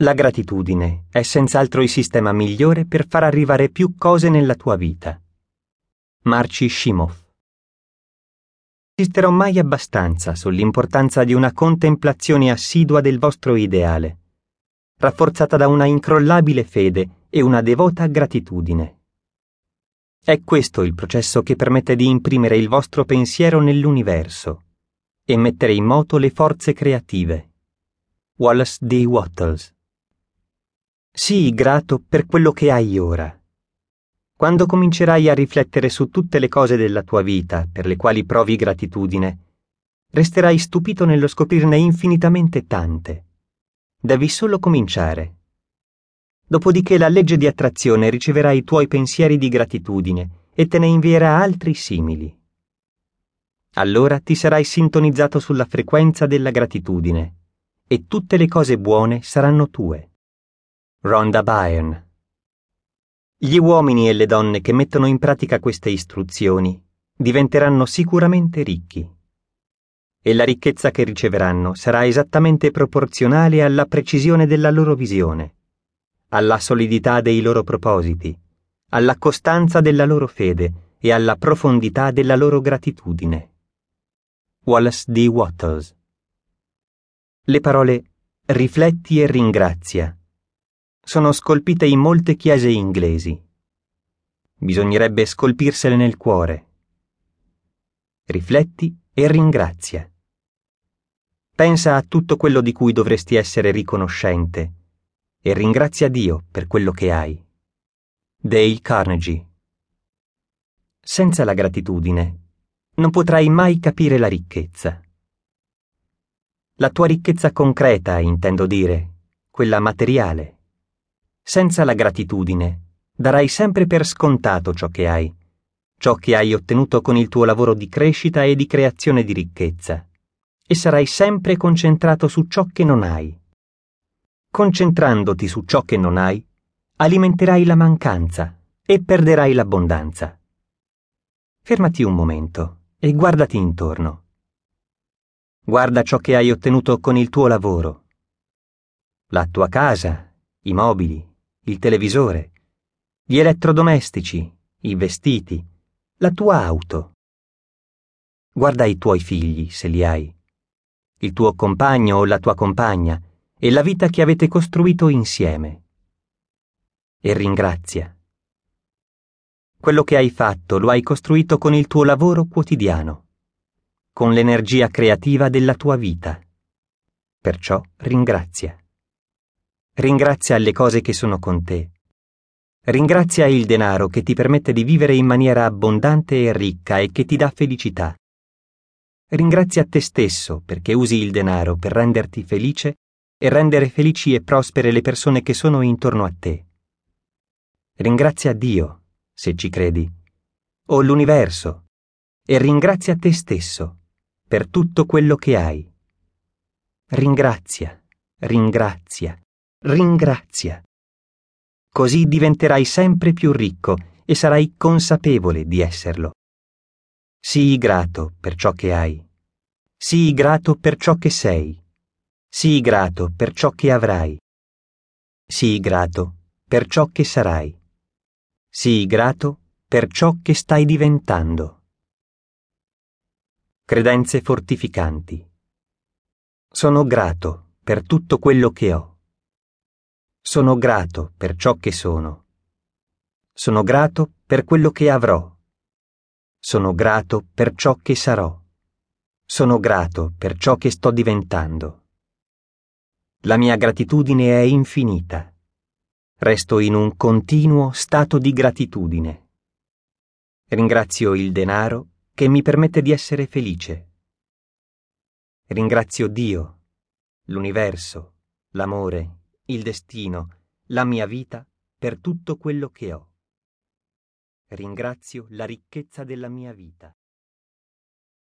La gratitudine è senz'altro il sistema migliore per far arrivare più cose nella tua vita. Marci Shimov. Insisterò mai abbastanza sull'importanza di una contemplazione assidua del vostro ideale, rafforzata da una incrollabile fede e una devota gratitudine. È questo il processo che permette di imprimere il vostro pensiero nell'universo e mettere in moto le forze creative. Wallace D. Wattles Sii grato per quello che hai ora. Quando comincerai a riflettere su tutte le cose della tua vita per le quali provi gratitudine, resterai stupito nello scoprirne infinitamente tante. Devi solo cominciare. Dopodiché la legge di attrazione riceverà i tuoi pensieri di gratitudine e te ne invierà altri simili. Allora ti sarai sintonizzato sulla frequenza della gratitudine e tutte le cose buone saranno tue. Rhonda Byrne. Gli uomini e le donne che mettono in pratica queste istruzioni diventeranno sicuramente ricchi. E la ricchezza che riceveranno sarà esattamente proporzionale alla precisione della loro visione, alla solidità dei loro propositi, alla costanza della loro fede e alla profondità della loro gratitudine. Wallace D. Wattles. Le parole rifletti e ringrazia sono scolpite in molte chiese inglesi. Bisognerebbe scolpirsele nel cuore. Rifletti e ringrazia. Pensa a tutto quello di cui dovresti essere riconoscente e ringrazia Dio per quello che hai. Dale Carnegie. Senza la gratitudine non potrai mai capire la ricchezza. La tua ricchezza concreta, intendo dire, quella materiale. Senza la gratitudine, darai sempre per scontato ciò che hai, ciò che hai ottenuto con il tuo lavoro di crescita e di creazione di ricchezza, e sarai sempre concentrato su ciò che non hai. Concentrandoti su ciò che non hai, alimenterai la mancanza e perderai l'abbondanza. Fermati un momento e guardati intorno. Guarda ciò che hai ottenuto con il tuo lavoro. La tua casa, i mobili, il televisore, gli elettrodomestici, i vestiti, la tua auto. Guarda i tuoi figli, se li hai, il tuo compagno o la tua compagna e la vita che avete costruito insieme. E ringrazia. Quello che hai fatto lo hai costruito con il tuo lavoro quotidiano, con l'energia creativa della tua vita. Perciò ringrazia. Ringrazia le cose che sono con te. Ringrazia il denaro che ti permette di vivere in maniera abbondante e ricca e che ti dà felicità. Ringrazia te stesso perché usi il denaro per renderti felice e rendere felici e prospere le persone che sono intorno a te. Ringrazia Dio, se ci credi, o l'universo, e ringrazia te stesso per tutto quello che hai. Ringrazia, ringrazia, ringrazia. Così diventerai sempre più ricco e sarai consapevole di esserlo. Sii grato per ciò che hai. Sii grato per ciò che sei. Sii grato per ciò che avrai. Sii grato per ciò che sarai. Sii grato per ciò che stai diventando. Credenze fortificanti. Sono grato per tutto quello che ho. Sono grato per ciò che sono. Sono grato per quello che avrò. Sono grato per ciò che sarò. Sono grato per ciò che sto diventando. La mia gratitudine è infinita. Resto in un continuo stato di gratitudine. Ringrazio il denaro che mi permette di essere felice. Ringrazio Dio, l'universo, l'amore, il destino, la mia vita per tutto quello che ho. Ringrazio la ricchezza della mia vita.